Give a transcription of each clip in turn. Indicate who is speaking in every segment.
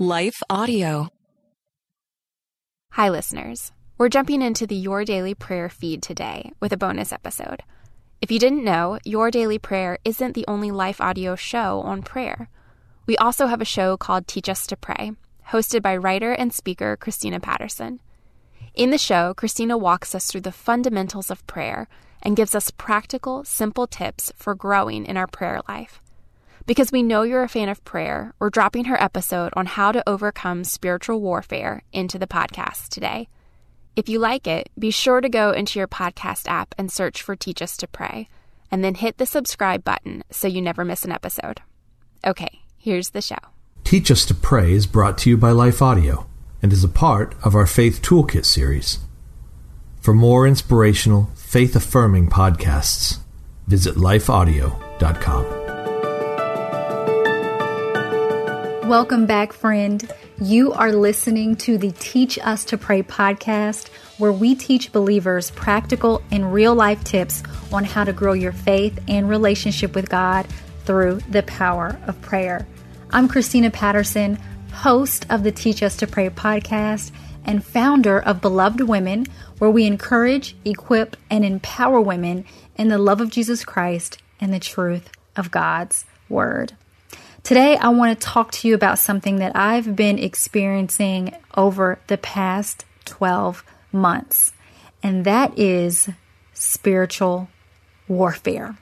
Speaker 1: Life Audio.
Speaker 2: Hi, listeners. We're jumping into the Your Daily Prayer feed today with a bonus episode. If you didn't know, Your Daily Prayer isn't the only Life Audio show on prayer. We also have a show called Teach Us to Pray, hosted by writer and speaker Christina Patterson. In the show, Christina walks us through the fundamentals of prayer and gives us practical, simple tips for growing in our prayer life. Because we know you're a fan of prayer, we're dropping her episode on how to overcome spiritual warfare into the podcast today. If you like it, be sure to go into your podcast app and search for Teach Us to Pray, and then hit the subscribe button so you never miss an episode. Okay, here's the show.
Speaker 3: Teach Us to Pray is brought to you by Life Audio and is a part of our Faith Toolkit series. For more inspirational, faith affirming podcasts, visit lifeaudio.com.
Speaker 4: Welcome back, friend. You are listening to the Teach Us to Pray podcast, where we teach believers practical and real life tips on how to grow your faith and relationship with God through the power of prayer. I'm Christina Patterson, host of the Teach Us to Pray podcast and founder of Beloved Women, where we encourage, equip, and empower women in the love of Jesus Christ and the truth of God's Word. Today, I want to talk to you about something that I've been experiencing over the past 12 months, and that is spiritual warfare.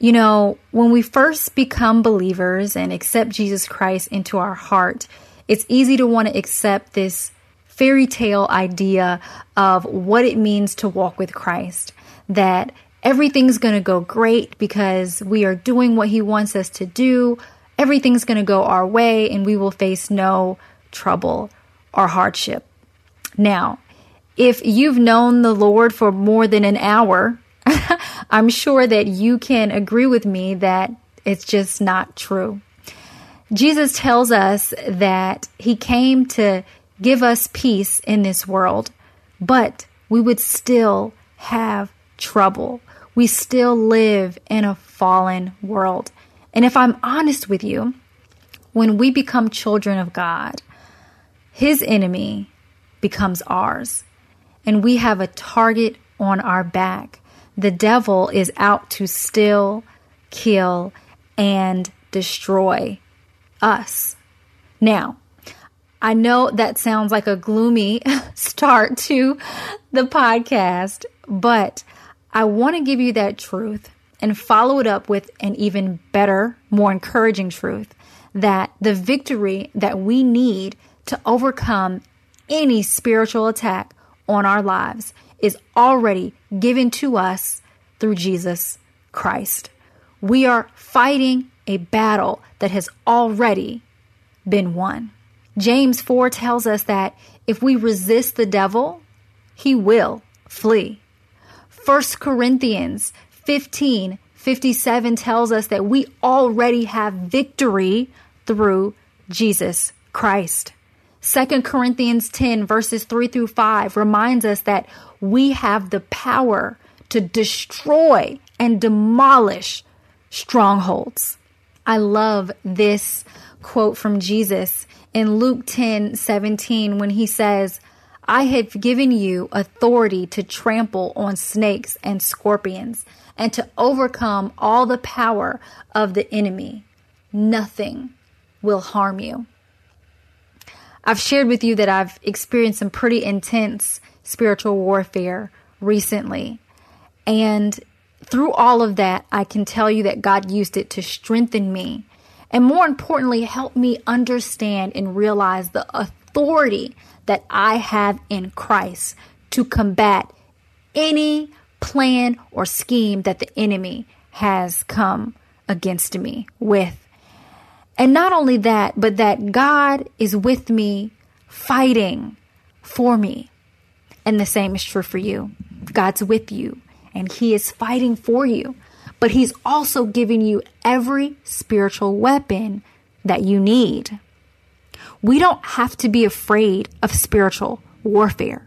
Speaker 4: You know, when we first become believers and accept Jesus Christ into our heart, it's easy to want to accept this fairy tale idea of what it means to walk with Christ. That everything's going to go great because we are doing what He wants us to do everything's going to go our way and we will face no trouble or hardship. Now, if you've known the Lord for more than an hour, I'm sure that you can agree with me that it's just not true. Jesus tells us that he came to give us peace in this world, but we would still have trouble. We still live in a fallen world. And if I'm honest with you, when we become children of God, his enemy becomes ours. And we have a target on our back. The devil is out to steal, kill, and destroy us. Now, I know that sounds like a gloomy start to the podcast, but I want to give you that truth and follow it up with an even better, more encouraging truth that the victory that we need to overcome any spiritual attack on our lives is already given to us through Jesus Christ. We are fighting a battle that has already been won. James 4 tells us that if we resist the devil, he will flee. 1 Corinthians 15 57 tells us that we already have victory through Jesus Christ. 2 Corinthians 10, verses 3 through 5, reminds us that we have the power to destroy and demolish strongholds. I love this quote from Jesus in Luke 10 17 when he says, I have given you authority to trample on snakes and scorpions and to overcome all the power of the enemy. Nothing will harm you. I've shared with you that I've experienced some pretty intense spiritual warfare recently. And through all of that, I can tell you that God used it to strengthen me and more importantly, help me understand and realize the authority that I have in Christ to combat any plan or scheme that the enemy has come against me with. And not only that, but that God is with me fighting for me. And the same is true for you. God's with you and He is fighting for you. But He's also giving you every spiritual weapon that you need. We don't have to be afraid of spiritual warfare.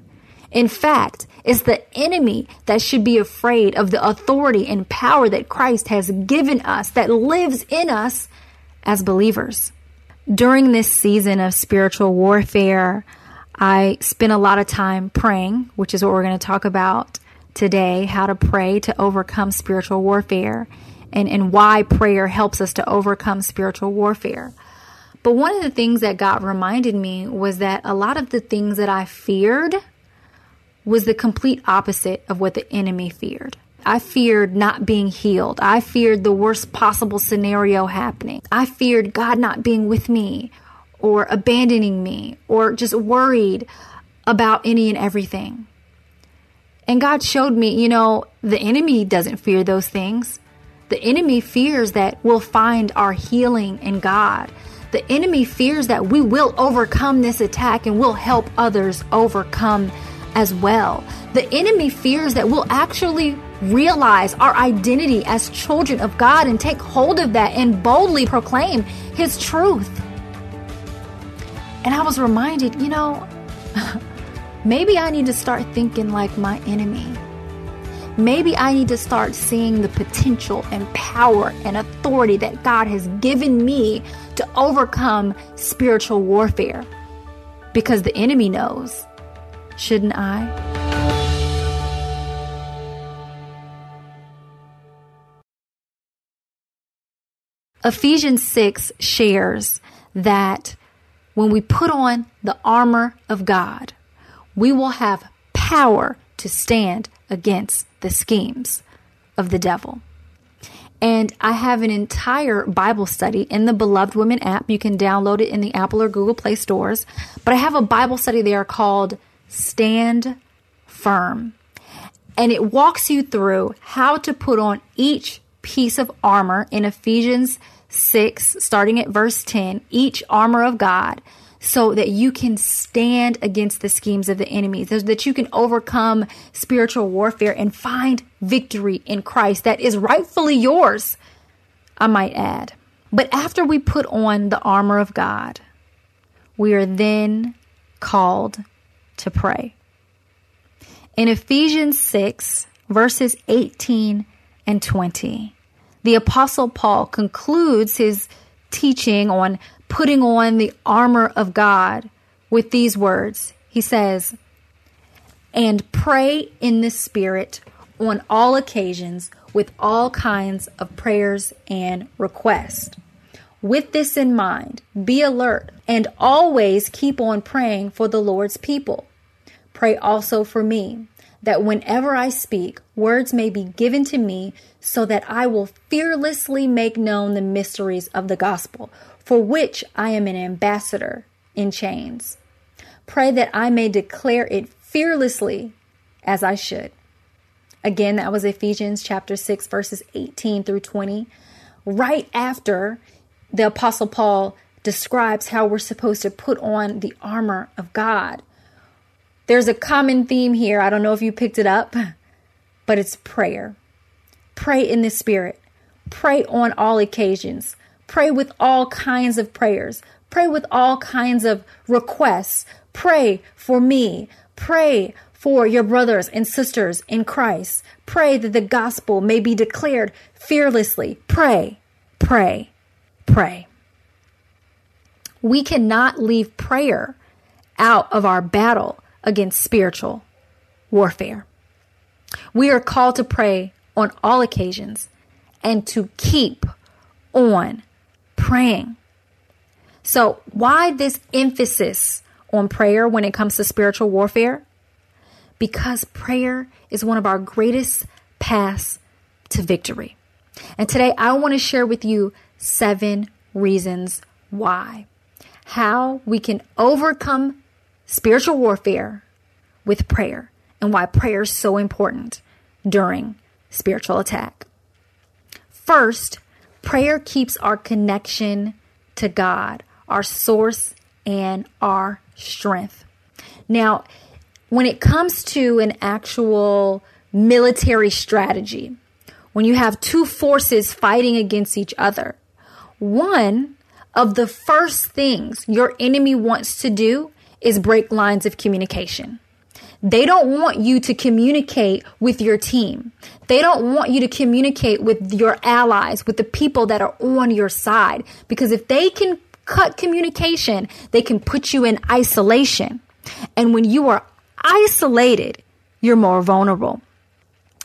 Speaker 4: In fact, it's the enemy that should be afraid of the authority and power that Christ has given us, that lives in us as believers. during this season of spiritual warfare, I spent a lot of time praying, which is what we're going to talk about today how to pray to overcome spiritual warfare and, and why prayer helps us to overcome spiritual warfare. But one of the things that God reminded me was that a lot of the things that I feared was the complete opposite of what the enemy feared. I feared not being healed. I feared the worst possible scenario happening. I feared God not being with me or abandoning me or just worried about any and everything. And God showed me, you know, the enemy doesn't fear those things. The enemy fears that we'll find our healing in God. The enemy fears that we will overcome this attack and will help others overcome as well. The enemy fears that we'll actually realize our identity as children of God and take hold of that and boldly proclaim His truth. And I was reminded, you know, maybe I need to start thinking like my enemy. Maybe I need to start seeing the potential and power and authority that God has given me to overcome spiritual warfare. Because the enemy knows. Shouldn't I? Ephesians 6 shares that when we put on the armor of God, we will have power to stand against the schemes of the devil. And I have an entire Bible study in the Beloved Women app. You can download it in the Apple or Google Play stores. But I have a Bible study there called Stand Firm. And it walks you through how to put on each piece of armor in Ephesians 6, starting at verse 10, each armor of God, so that you can stand against the schemes of the enemy, so that you can overcome spiritual warfare and find victory in Christ that is rightfully yours, I might add. But after we put on the armor of God, we are then called to pray. In Ephesians 6, verses 18 and 20, the Apostle Paul concludes his teaching on putting on the armor of God with these words. He says, And pray in the Spirit on all occasions with all kinds of prayers and requests. With this in mind, be alert and always keep on praying for the Lord's people. Pray also for me that whenever I speak, words may be given to me so that I will fearlessly make known the mysteries of the gospel, for which I am an ambassador in chains. Pray that I may declare it fearlessly as I should. Again, that was Ephesians chapter 6, verses 18 through 20. Right after the Apostle Paul describes how we're supposed to put on the armor of God there's a common theme here. I don't know if you picked it up, but it's prayer. Pray in the Spirit. Pray on all occasions. Pray with all kinds of prayers. Pray with all kinds of requests. Pray for me. Pray for your brothers and sisters in Christ. Pray that the gospel may be declared fearlessly. Pray, pray, pray. We cannot leave prayer out of our battle against spiritual warfare. We are called to pray on all occasions and to keep on praying. So, why this emphasis on prayer when it comes to spiritual warfare? Because prayer is one of our greatest paths to victory. And today I want to share with you seven reasons why. How we can overcome spiritual warfare with prayer and why prayer is so important during spiritual attack. First, prayer keeps our connection to God, our source, and our strength. Now, when it comes to an actual military strategy, when you have two forces fighting against each other, one of the first things your enemy wants to do is break lines of communication. They don't want you to communicate with your team. They don't want you to communicate with your allies, with the people that are on your side. Because if they can cut communication, they can put you in isolation. And when you are isolated, you're more vulnerable.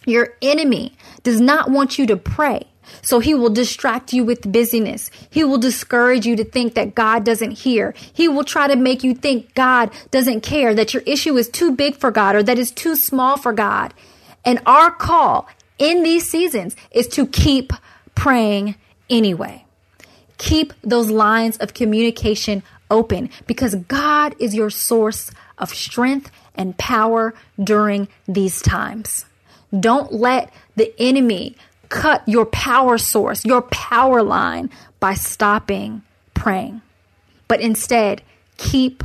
Speaker 4: Your enemy does not want you to pray. So he will distract you with busyness. He will discourage you to think that God doesn't hear. He will try to make you think God doesn't care, that your issue is too big for God or that it's too small for God. And our call in these seasons is to keep praying anyway. Keep those lines of communication open because God is your source of strength and power during these times. Don't let the enemy cut your power source, your power line by stopping praying. But instead, keep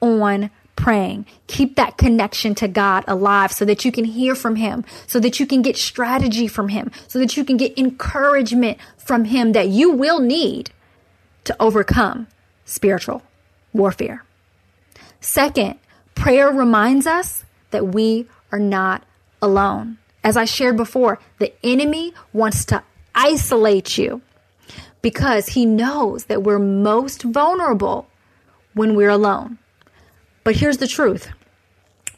Speaker 4: on praying. Keep that connection to God alive so that you can hear from Him, so that you can get strategy from Him, so that you can get encouragement from Him that you will need to overcome spiritual warfare. Second, prayer reminds us that we are not alone. As I shared before, the enemy wants to isolate you because he knows that we're most vulnerable when we're alone. But here's the truth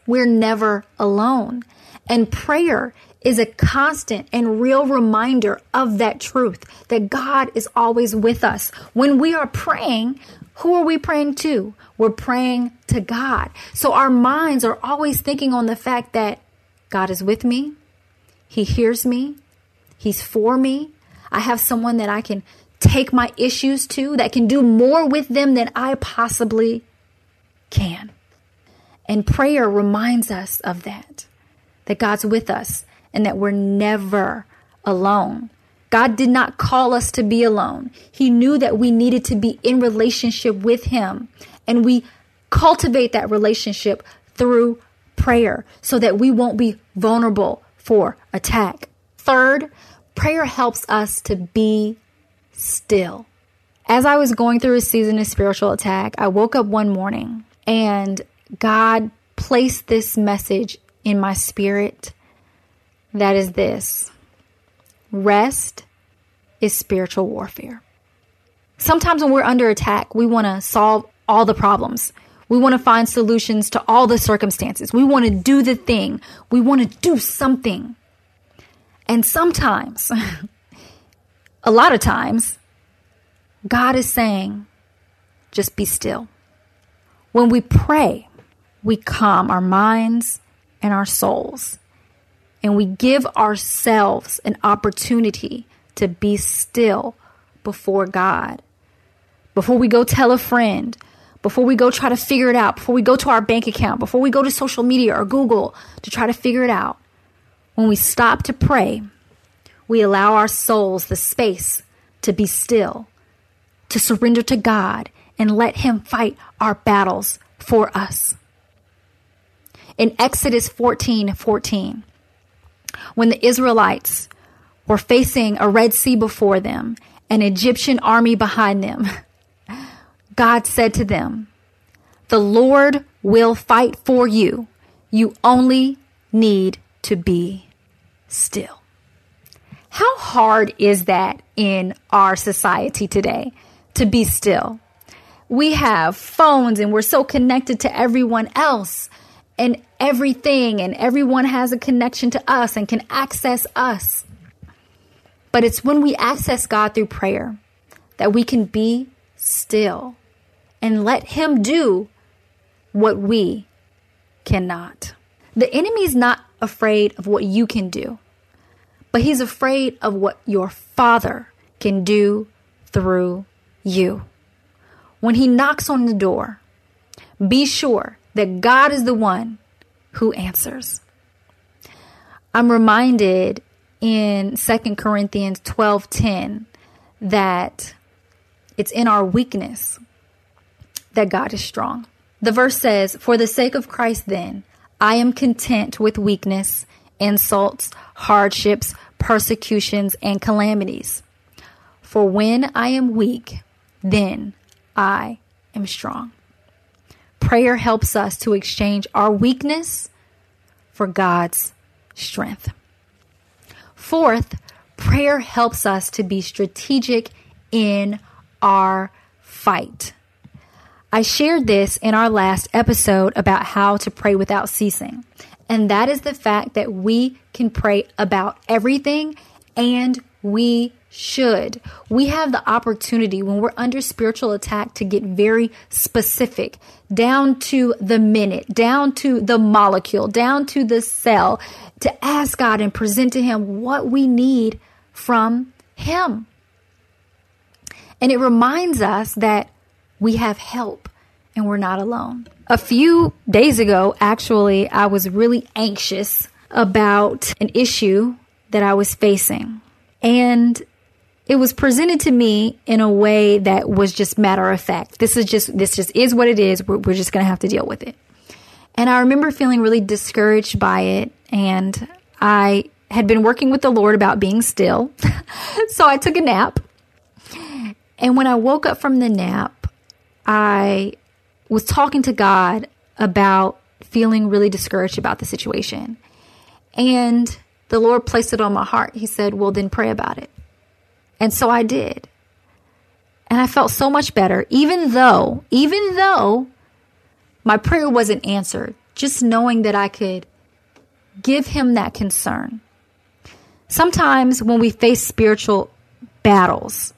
Speaker 4: we're never alone. And prayer is a constant and real reminder of that truth that God is always with us. When we are praying, who are we praying to? We're praying to God. So our minds are always thinking on the fact that God is with me, he hears me. He's for me. I have someone that I can take my issues to, that can do more with them than I possibly can. And prayer reminds us of that, that God's with us and that we're never alone. God did not call us to be alone. He knew that we needed to be in relationship with Him. And we cultivate that relationship through prayer so that we won't be vulnerable for attack. Third, prayer helps us to be still. As I was going through a season of spiritual attack, I woke up one morning and God placed this message in my spirit that is this rest is spiritual warfare. Sometimes when we're under attack, we want to solve all the problems. We want to find solutions to all the circumstances. We want to do the thing. We want to do something. And sometimes, a lot of times, God is saying, just be still. When we pray, we calm our minds and our souls, and we give ourselves an opportunity to be still before God. Before we go tell a friend, before we go try to figure it out, before we go to our bank account, before we go to social media or Google to try to figure it out, when we stop to pray, we allow our souls the space to be still, to surrender to God, and let Him fight our battles for us. In Exodus 14 14, when the Israelites were facing a Red Sea before them, an Egyptian army behind them, God said to them, The Lord will fight for you. You only need to be still. How hard is that in our society today to be still? We have phones and we're so connected to everyone else and everything, and everyone has a connection to us and can access us. But it's when we access God through prayer that we can be still and let Him do what we cannot. The enemy is not afraid of what you can do, but he's afraid of what your Father can do through you. When he knocks on the door, be sure that God is the one who answers. I'm reminded in 2 Corinthians 12:10 that it's in our weakness that God is strong. The verse says, For the sake of Christ, then, I am content with weakness, insults, hardships, persecutions, and calamities. For when I am weak, then I am strong. Prayer helps us to exchange our weakness for God's strength. Fourth, prayer helps us to be strategic in our fight. I shared this in our last episode about how to pray without ceasing. And that is the fact that we can pray about everything and we should. We have the opportunity when we're under spiritual attack to get very specific, down to the minute, down to the molecule, down to the cell, to ask God and present to Him what we need from Him. And it reminds us that we have help and we're not alone. A few days ago, actually, I was really anxious about an issue that I was facing. And it was presented to me in a way that was just matter of fact. This is just, this just is what it is. We're, we're just going to have to deal with it. And I remember feeling really discouraged by it. And I had been working with the Lord about being still. so I took a nap. And when I woke up from the nap, I was talking to God about feeling really discouraged about the situation. And the Lord placed it on my heart. He said, Well, then pray about it. And so I did. And I felt so much better, even though, even though my prayer wasn't answered, just knowing that I could give him that concern. Sometimes when we face spiritual battles,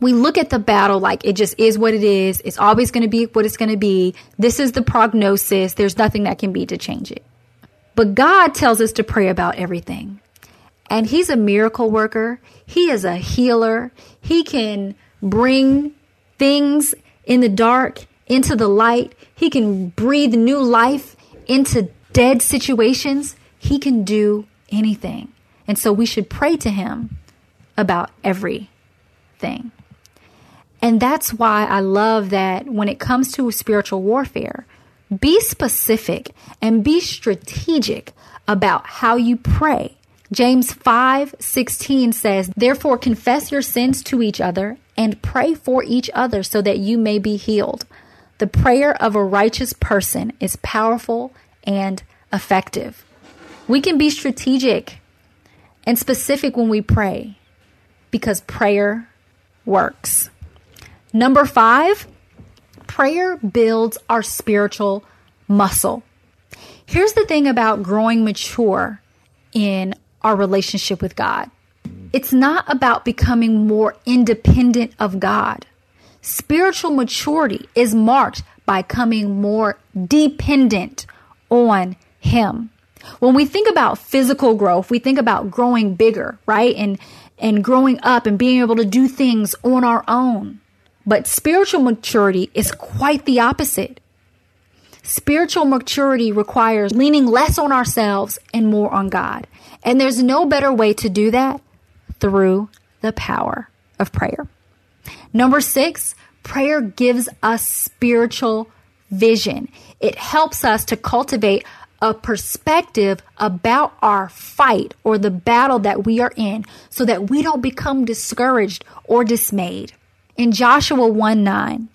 Speaker 4: we look at the battle like it just is what it is. It's always going to be what it's going to be. This is the prognosis. There's nothing that can be to change it. But God tells us to pray about everything. And He's a miracle worker. He is a healer. He can bring things in the dark into the light. He can breathe new life into dead situations. He can do anything. And so we should pray to Him about everything. And that's why I love that when it comes to spiritual warfare, be specific and be strategic about how you pray. James 5:16 says, "Therefore confess your sins to each other and pray for each other so that you may be healed. The prayer of a righteous person is powerful and effective." We can be strategic and specific when we pray because prayer works. Number 5, prayer builds our spiritual muscle. Here's the thing about growing mature in our relationship with God it's not about becoming more independent of God. Spiritual maturity is marked by coming more dependent on Him. When we think about physical growth, we think about growing bigger, right? And and growing up and being able to do things on our own. But spiritual maturity is quite the opposite. Spiritual maturity requires leaning less on ourselves and more on God. And there's no better way to do that through the power of prayer. Number six, prayer gives us spiritual vision. It helps us to cultivate a perspective about our fight or the battle that we are in so that we don't become discouraged or dismayed. In Joshua 1 9,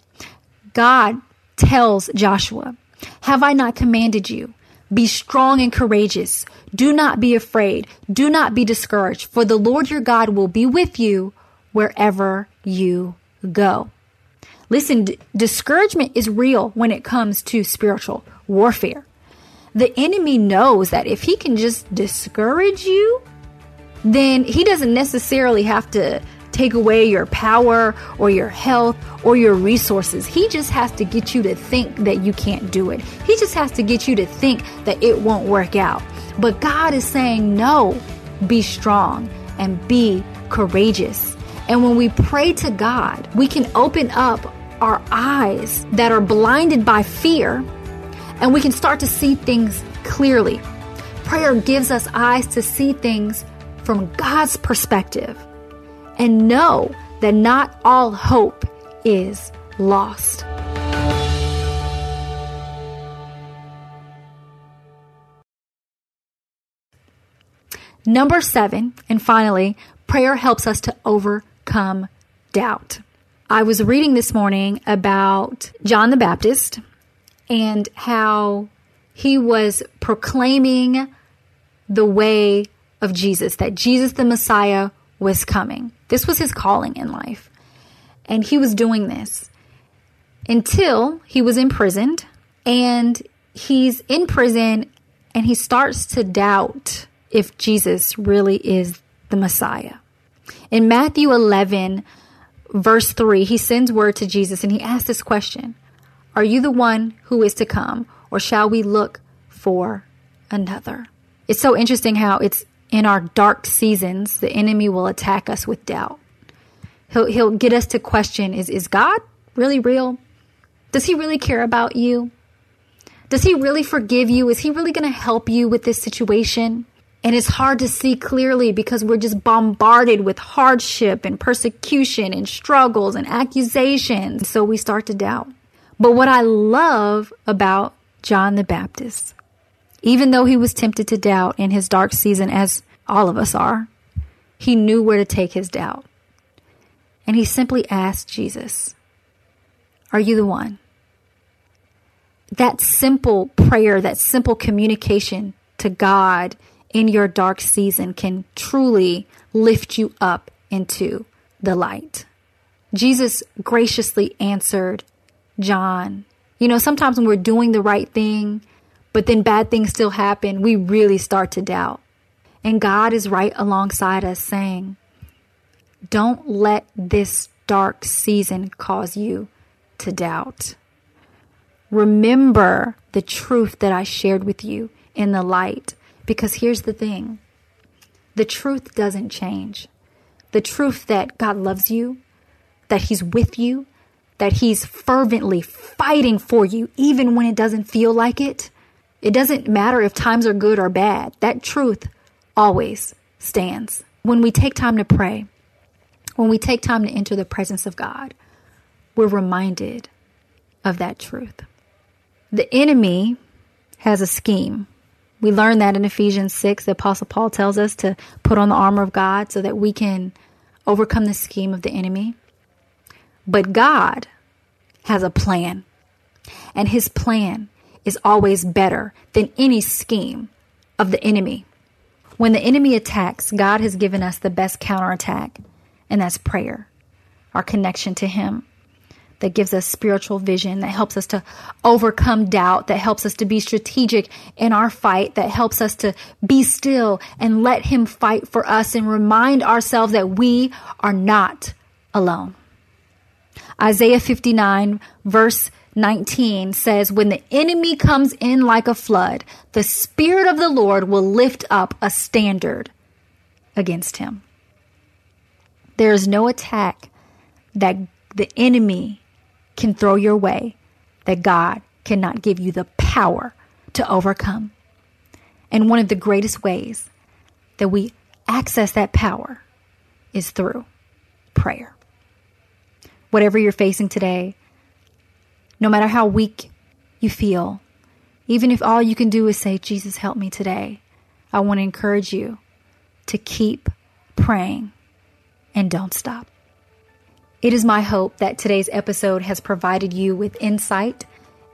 Speaker 4: God tells Joshua, Have I not commanded you? Be strong and courageous. Do not be afraid. Do not be discouraged, for the Lord your God will be with you wherever you go. Listen, d- discouragement is real when it comes to spiritual warfare. The enemy knows that if he can just discourage you, then he doesn't necessarily have to take away your power or your health or your resources. He just has to get you to think that you can't do it. He just has to get you to think that it won't work out. But God is saying, no, be strong and be courageous. And when we pray to God, we can open up our eyes that are blinded by fear and we can start to see things clearly. Prayer gives us eyes to see things from God's perspective and know that not all hope is lost. Number seven, and finally, prayer helps us to overcome doubt. I was reading this morning about John the Baptist and how he was proclaiming the way of Jesus, that Jesus the Messiah was coming. This was his calling in life. And he was doing this until he was imprisoned. And he's in prison and he starts to doubt if Jesus really is the Messiah. In Matthew 11, verse 3, he sends word to Jesus and he asks this question Are you the one who is to come, or shall we look for another? It's so interesting how it's in our dark seasons, the enemy will attack us with doubt. He'll, he'll get us to question is, is God really real? Does he really care about you? Does he really forgive you? Is he really going to help you with this situation? And it's hard to see clearly because we're just bombarded with hardship and persecution and struggles and accusations. So we start to doubt. But what I love about John the Baptist, even though he was tempted to doubt in his dark season, as all of us are, he knew where to take his doubt. And he simply asked Jesus, Are you the one? That simple prayer, that simple communication to God in your dark season can truly lift you up into the light. Jesus graciously answered John. You know, sometimes when we're doing the right thing, but then bad things still happen, we really start to doubt. And God is right alongside us saying, don't let this dark season cause you to doubt. Remember the truth that I shared with you in the light because here's the thing the truth doesn't change. The truth that God loves you, that He's with you, that He's fervently fighting for you, even when it doesn't feel like it. It doesn't matter if times are good or bad. That truth always stands. When we take time to pray, when we take time to enter the presence of God, we're reminded of that truth. The enemy has a scheme we learn that in Ephesians 6, the Apostle Paul tells us to put on the armor of God so that we can overcome the scheme of the enemy. But God has a plan, and his plan is always better than any scheme of the enemy. When the enemy attacks, God has given us the best counterattack, and that's prayer, our connection to him that gives us spiritual vision, that helps us to overcome doubt, that helps us to be strategic in our fight, that helps us to be still and let Him fight for us and remind ourselves that we are not alone. Isaiah 59, verse 19 says, When the enemy comes in like a flood, the Spirit of the Lord will lift up a standard against him. There is no attack that the enemy can throw your way that God cannot give you the power to overcome. And one of the greatest ways that we access that power is through prayer. Whatever you're facing today, no matter how weak you feel, even if all you can do is say, Jesus, help me today, I want to encourage you to keep praying and don't stop. It is my hope that today's episode has provided you with insight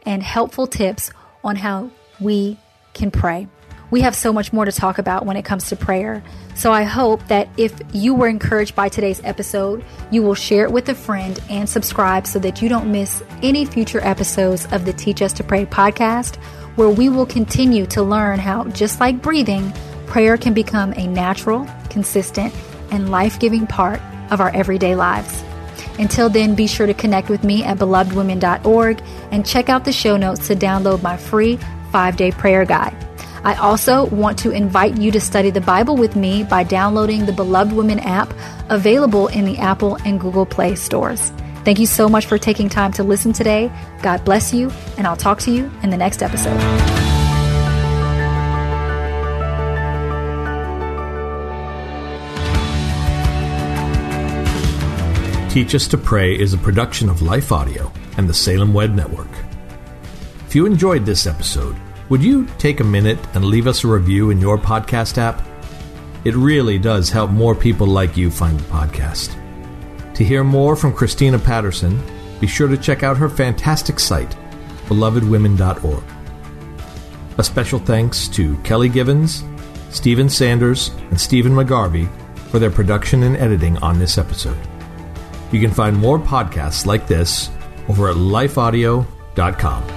Speaker 4: and helpful tips on how we can pray. We have so much more to talk about when it comes to prayer. So I hope that if you were encouraged by today's episode, you will share it with a friend and subscribe so that you don't miss any future episodes of the Teach Us to Pray podcast, where we will continue to learn how, just like breathing, prayer can become a natural, consistent, and life giving part of our everyday lives. Until then, be sure to connect with me at belovedwomen.org and check out the show notes to download my free five day prayer guide. I also want to invite you to study the Bible with me by downloading the Beloved Women app available in the Apple and Google Play stores. Thank you so much for taking time to listen today. God bless you, and I'll talk to you in the next episode.
Speaker 3: Teach Us to Pray is a production of Life Audio and the Salem Web Network. If you enjoyed this episode, would you take a minute and leave us a review in your podcast app? It really does help more people like you find the podcast. To hear more from Christina Patterson, be sure to check out her fantastic site, belovedwomen.org. A special thanks to Kelly Givens, Stephen Sanders, and Stephen McGarvey for their production and editing on this episode. You can find more podcasts like this over at lifeaudio.com.